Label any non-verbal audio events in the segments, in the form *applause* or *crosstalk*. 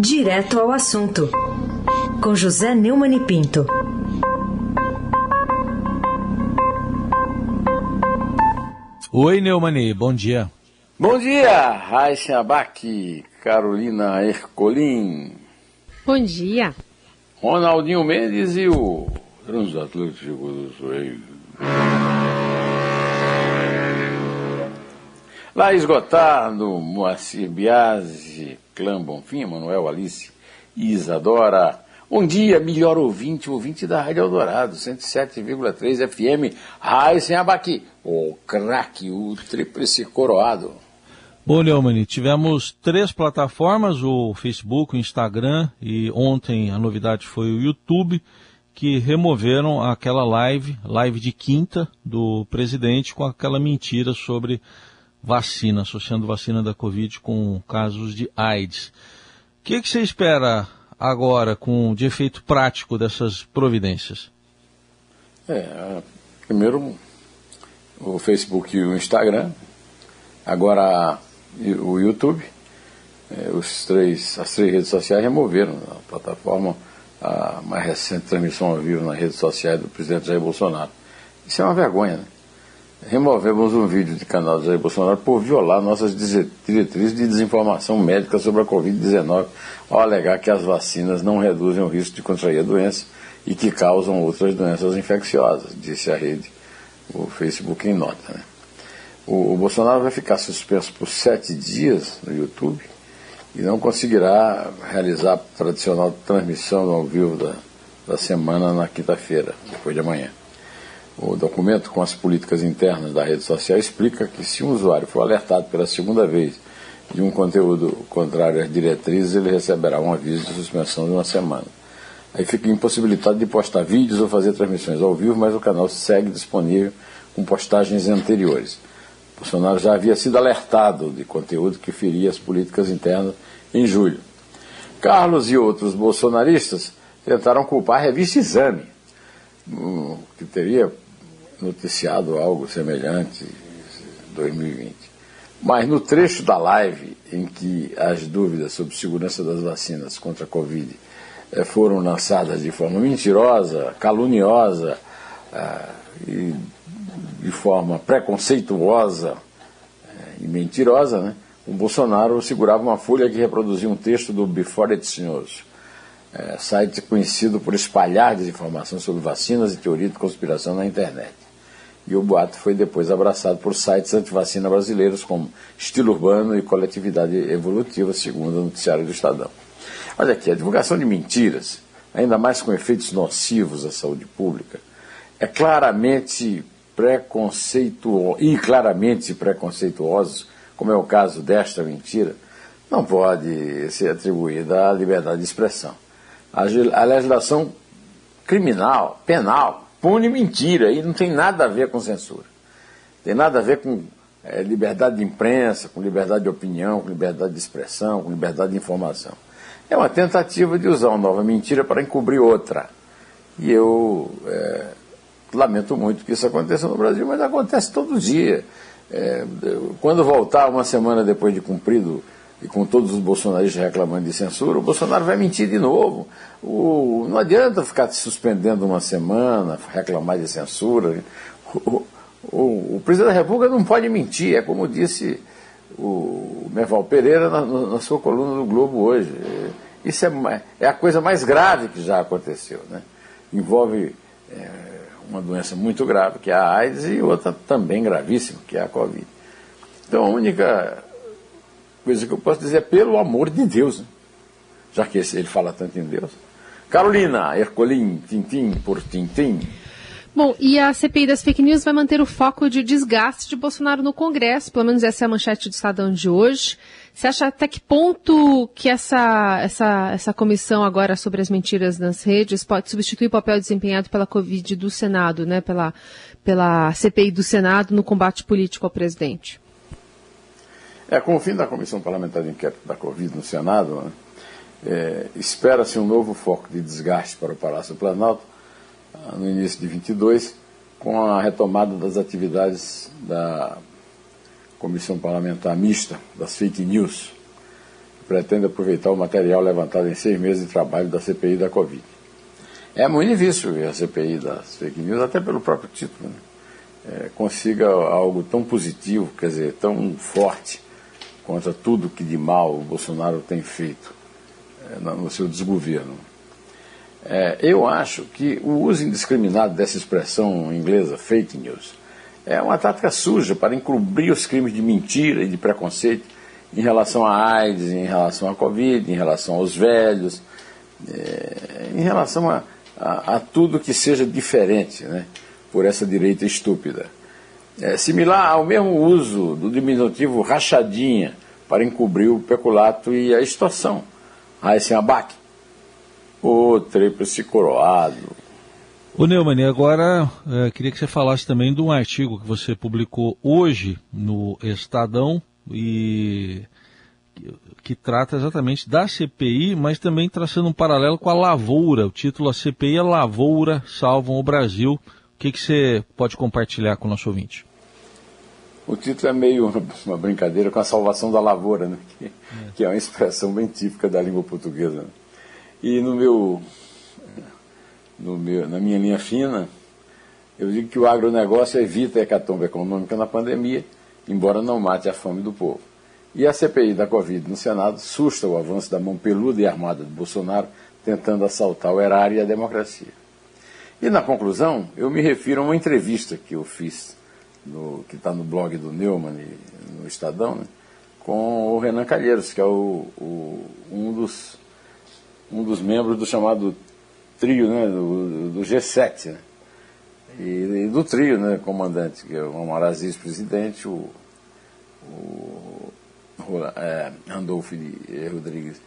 Direto ao assunto, com José Neumann e Pinto. Oi, Neumani, bom dia. Bom dia, Raíssa Abac, Carolina Ercolim. Bom dia. Ronaldinho Mendes e o Transatlântico do Sul. Lá esgotado, Moacir Biasi, Clã Bonfim, Manuel Alice Isadora. Bom dia, melhor ouvinte, ouvinte da Rádio Eldorado, 107,3 FM, Raíssen Abaqui, o craque, o tríplice coroado. Bom, Leomani, tivemos três plataformas, o Facebook, o Instagram e ontem a novidade foi o YouTube, que removeram aquela live, live de quinta do presidente com aquela mentira sobre vacina, associando vacina da Covid com casos de AIDS. O que, que você espera agora com de efeito prático dessas providências? É, primeiro o Facebook e o Instagram, agora o YouTube, é, os três, as três redes sociais removeram a plataforma a mais recente transmissão ao vivo nas redes sociais do presidente Jair Bolsonaro. Isso é uma vergonha, né? Removemos um vídeo de canal do Jair Bolsonaro por violar nossas diretrizes de desinformação médica sobre a Covid-19, ao alegar que as vacinas não reduzem o risco de contrair a doença e que causam outras doenças infecciosas, disse a rede, o Facebook em nota. Né? O, o Bolsonaro vai ficar suspenso por sete dias no YouTube e não conseguirá realizar a tradicional transmissão ao vivo da, da semana na quinta-feira, depois de amanhã. O documento com as políticas internas da rede social explica que se um usuário for alertado pela segunda vez de um conteúdo contrário às diretrizes, ele receberá um aviso de suspensão de uma semana. Aí fica impossibilitado de postar vídeos ou fazer transmissões ao vivo, mas o canal segue disponível com postagens anteriores. Bolsonaro já havia sido alertado de conteúdo que feria as políticas internas em julho. Carlos e outros bolsonaristas tentaram culpar a revista Exame, que teria noticiado algo semelhante em 2020. Mas no trecho da live em que as dúvidas sobre segurança das vacinas contra a Covid eh, foram lançadas de forma mentirosa, caluniosa ah, e de forma preconceituosa eh, e mentirosa, né? o Bolsonaro segurava uma folha que reproduzia um texto do Before It's News, site conhecido por espalhar desinformação sobre vacinas e teoria de conspiração na internet. E o boato foi depois abraçado por sites antivacina brasileiros como Estilo Urbano e Coletividade Evolutiva, segundo o noticiário do Estadão. Olha aqui, a divulgação de mentiras, ainda mais com efeitos nocivos à saúde pública, é claramente preconceituoso e claramente preconceituosos, como é o caso desta mentira, não pode ser atribuída à liberdade de expressão. A legislação criminal, penal, pune mentira e não tem nada a ver com censura. Tem nada a ver com é, liberdade de imprensa, com liberdade de opinião, com liberdade de expressão, com liberdade de informação. É uma tentativa de usar uma nova mentira para encobrir outra. E eu é, lamento muito que isso aconteça no Brasil, mas acontece todo dia. É, quando voltar uma semana depois de cumprido e com todos os bolsonaristas reclamando de censura, o Bolsonaro vai mentir de novo. O, não adianta ficar se suspendendo uma semana, reclamar de censura. O, o, o, presidente da República não pode mentir, é como disse o Merval Pereira na, na sua coluna do Globo hoje. Isso é, é, a coisa mais grave que já aconteceu. Né? Envolve é, uma doença muito grave, que é a AIDS, e outra também gravíssima, que é a Covid. Então a única coisa que eu posso dizer é pelo amor de Deus, né? já que ele fala tanto em Deus. Carolina, Ercolim, Tintim por Tintim. Bom, e a CPI das fake news vai manter o foco de desgaste de Bolsonaro no Congresso, pelo menos essa é a manchete do Estadão de hoje. Você acha até que ponto que essa, essa, essa comissão agora sobre as mentiras nas redes pode substituir o papel desempenhado pela Covid do Senado, né, pela, pela CPI do Senado no combate político ao presidente? É, com o fim da Comissão Parlamentar de Inquérito da Covid no Senado, né, é, espera-se um novo foco de desgaste para o Palácio Planalto ah, no início de 22, com a retomada das atividades da Comissão Parlamentar Mista, das fake news, pretende aproveitar o material levantado em seis meses de trabalho da CPI da Covid. É muito difícil ver a CPI das fake news, até pelo próprio título, né? é, consiga algo tão positivo, quer dizer, tão forte contra tudo que de mal o Bolsonaro tem feito é, no seu desgoverno. É, eu acho que o uso indiscriminado dessa expressão inglesa, fake news, é uma tática suja para encobrir os crimes de mentira e de preconceito em relação à AIDS, em relação à Covid, em relação aos velhos, é, em relação a, a, a, tudo que seja diferente né, por essa direita estúpida. É similar ao mesmo uso do diminutivo rachadinha para encobrir o peculato e a extorsão. Raíssen Abac, o tríplice coroado. O Neumann, agora é, queria que você falasse também de um artigo que você publicou hoje no Estadão e que trata exatamente da CPI, mas também traçando um paralelo com a lavoura. O título A CPI é Lavoura Salvam o Brasil. O que, que você pode compartilhar com o nosso ouvinte? O título é meio uma brincadeira com a salvação da lavoura, né? que, é. que é uma expressão bem típica da língua portuguesa. Né? E no meu, no meu, na minha linha fina, eu digo que o agronegócio evita a hecatombe econômica na pandemia, embora não mate a fome do povo. E a CPI da Covid no Senado susta o avanço da mão peluda e armada de Bolsonaro tentando assaltar o erário e a democracia. E na conclusão, eu me refiro a uma entrevista que eu fiz, no, que está no blog do Neumann, no Estadão, né, com o Renan Calheiros, que é o, o, um, dos, um dos membros do chamado trio, né, do, do G7, né, e, e, do trio, né, comandante, que é o Omar Aziz, presidente, o, o é, Rodrigues,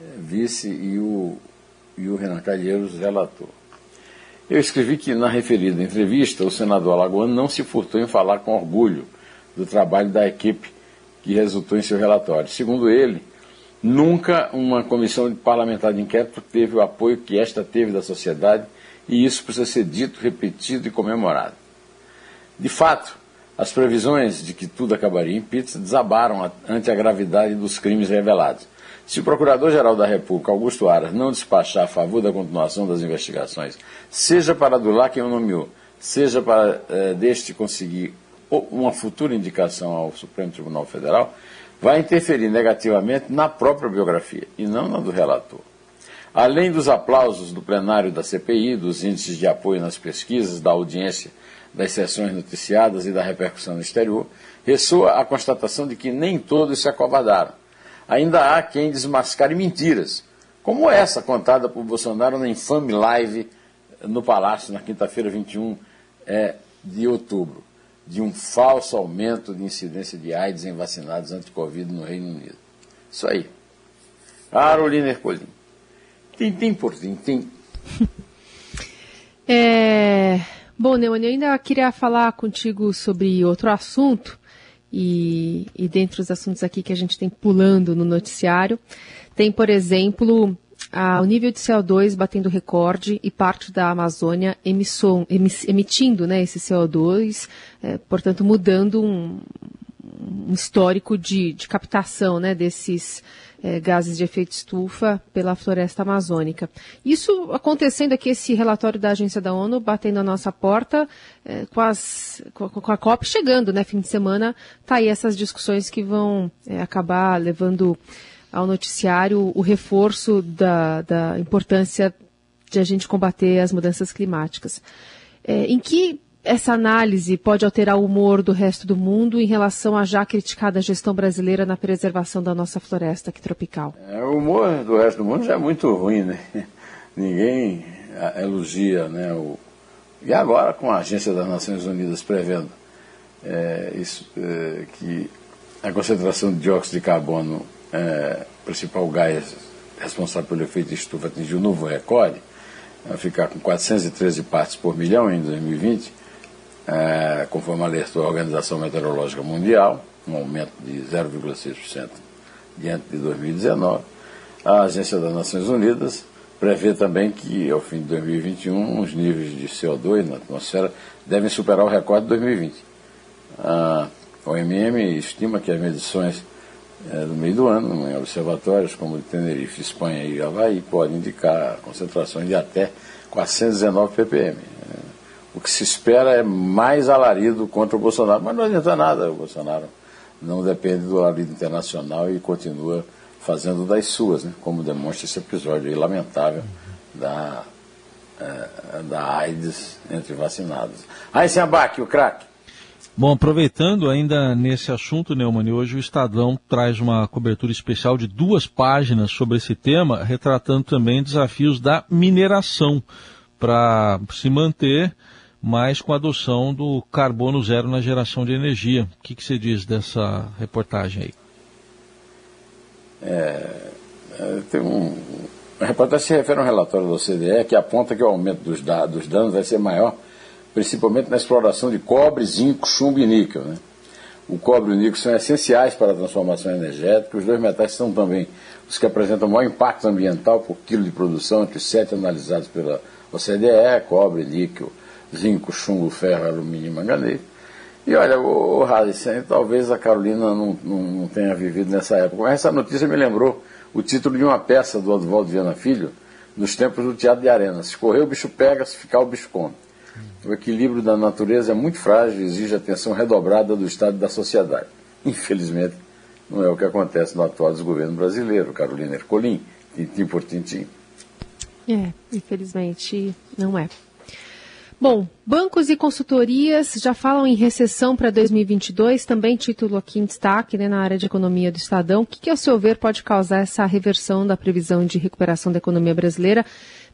é, vice, e o, e o Renan Calheiros, relator. Eu escrevi que, na referida entrevista, o senador Alagoano não se furtou em falar com orgulho do trabalho da equipe que resultou em seu relatório. Segundo ele, nunca uma comissão parlamentar de inquérito teve o apoio que esta teve da sociedade e isso precisa ser dito, repetido e comemorado. De fato, as previsões de que tudo acabaria em pizza desabaram ante a gravidade dos crimes revelados. Se o Procurador-Geral da República, Augusto Aras, não despachar a favor da continuação das investigações, seja para adular quem o nomeou, seja para eh, deste conseguir uma futura indicação ao Supremo Tribunal Federal, vai interferir negativamente na própria biografia e não na do relator. Além dos aplausos do plenário da CPI, dos índices de apoio nas pesquisas, da audiência das sessões noticiadas e da repercussão no exterior, ressoa a constatação de que nem todos se acovardaram. Ainda há quem desmascare mentiras, como essa contada por Bolsonaro na infame live no Palácio na quinta-feira 21 é, de outubro, de um falso aumento de incidência de AIDS em vacinados anti-Covid no Reino Unido. Isso aí. Carolina Ercolim. Tintim por tintim. *laughs* É... Bom, Neumann, eu ainda queria falar contigo sobre outro assunto, e, e dentre os assuntos aqui que a gente tem pulando no noticiário, tem, por exemplo, a, o nível de CO2 batendo recorde e parte da Amazônia emitindo né, esse CO2, é, portanto, mudando um, um histórico de, de captação né, desses é, gases de efeito estufa pela floresta amazônica. Isso acontecendo aqui, esse relatório da agência da ONU batendo a nossa porta, é, com, as, com, com, a COP chegando, né, fim de semana, tá aí essas discussões que vão é, acabar levando ao noticiário o reforço da, da importância de a gente combater as mudanças climáticas. É, em que essa análise pode alterar o humor do resto do mundo em relação à já criticada gestão brasileira na preservação da nossa floresta aqui tropical? É, o humor do resto do mundo já é muito ruim, né? *laughs* Ninguém elogia, né? O... E agora com a Agência das Nações Unidas prevendo é, isso, é, que a concentração de dióxido de carbono, é, principal gás responsável pelo efeito de estufa, atingiu um novo recorde, vai ficar com 413 partes por milhão em 2020, é, conforme alertou a Organização Meteorológica Mundial, um aumento de 0,6% diante de 2019. A Agência das Nações Unidas prevê também que, ao fim de 2021, os níveis de CO2 na atmosfera devem superar o recorde de 2020. A OMM estima que as medições é, no meio do ano, em observatórios como o de Tenerife, Espanha e Havaí, podem indicar concentrações de até 419 ppm. O que se espera é mais alarido contra o Bolsonaro, mas não adianta nada, o Bolsonaro não depende do alarido internacional e continua fazendo das suas, né, como demonstra esse episódio aí, lamentável da, é, da AIDS entre vacinados. Aí, sem abaque, o craque. Bom, aproveitando ainda nesse assunto, Neumann, hoje o Estadão traz uma cobertura especial de duas páginas sobre esse tema, retratando também desafios da mineração para se manter, mas com a adoção do carbono zero na geração de energia. O que, que você diz dessa reportagem aí? É, é, tem um, a reportagem se refere a um relatório do OCDE que aponta que o aumento dos, dos danos vai ser maior principalmente na exploração de cobre, zinco, chumbo e níquel. Né? O cobre e o níquel são essenciais para a transformação energética. Os dois metais são também os que apresentam maior impacto ambiental por quilo de produção entre os sete analisados pela OCDE, cobre, níquel, zinco, chumbo, ferro, alumínio e manganês. E olha, o Harrison, talvez a Carolina não, não, não, tenha vivido nessa época, mas essa notícia me lembrou o título de uma peça do Oswaldo Viana Filho, nos tempos do Teatro de Arena. Se correr, o bicho pega, se ficar, o bicho come. O equilíbrio da natureza é muito frágil e exige atenção redobrada do Estado e da sociedade. Infelizmente, não é o que acontece no atual desgoverno brasileiro, Carolina Ercolim, tintim por tintim. É, infelizmente não é. Bom, bancos e consultorias já falam em recessão para 2022, também título aqui em destaque né, na área de economia do Estadão. O que, que, ao seu ver, pode causar essa reversão da previsão de recuperação da economia brasileira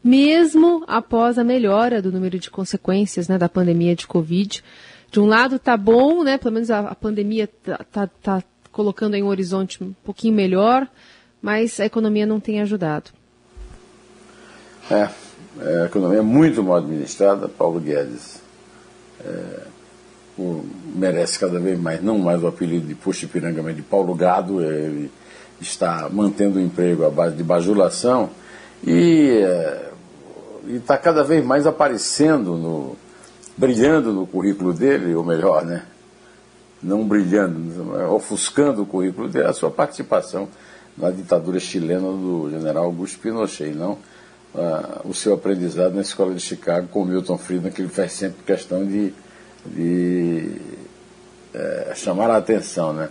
mesmo após a melhora do número de consequências né, da pandemia de Covid. De um lado está bom, né, pelo menos a, a pandemia está tá, tá colocando em um horizonte um pouquinho melhor, mas a economia não tem ajudado. É, é a economia é muito mal administrada, Paulo Guedes é, o, merece cada vez mais, não mais o apelido de Puxa Piranga, mas de Paulo Gado, ele está mantendo o emprego à base de bajulação e é, está cada vez mais aparecendo, no, brilhando no currículo dele, ou melhor, né? não brilhando, ofuscando o currículo dele, a sua participação na ditadura chilena do general Augusto Pinochet, não uh, o seu aprendizado na escola de Chicago com Milton Friedman, que ele faz sempre questão de, de é, chamar a atenção. Né?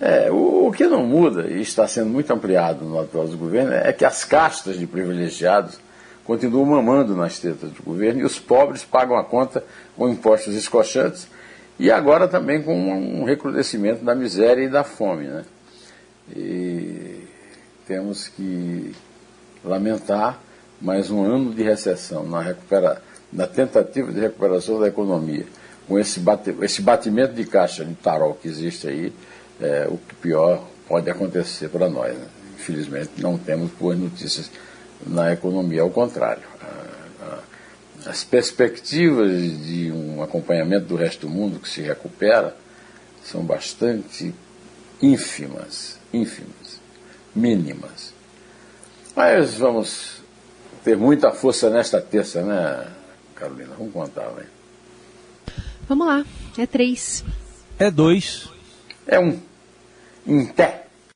É, o, o, que não muda, e está sendo muito ampliado no atual governo, é que as castas de privilegiados continuam mamando nas tetas do governo e os pobres pagam a conta com impostos escochantes e agora também com um recrudescimento da miséria e da fome. Né? E temos que lamentar mais um ano de recessão na, recupera, na tentativa de recuperação da economia. Com esse, bate, esse batimento de caixa de tarol que existe aí, é, o que pior pode acontecer para nós. Né? Infelizmente, não temos boas notícias na economia, ao contrário. As perspectivas de um acompanhamento do resto do mundo que se recupera são bastante ínfimas, ínfimas, mínimas. Mas vamos ter muita força nesta terça, né, Carolina? Vamos contar, vai. Vamos lá, é três. É dois. É um. Em pé.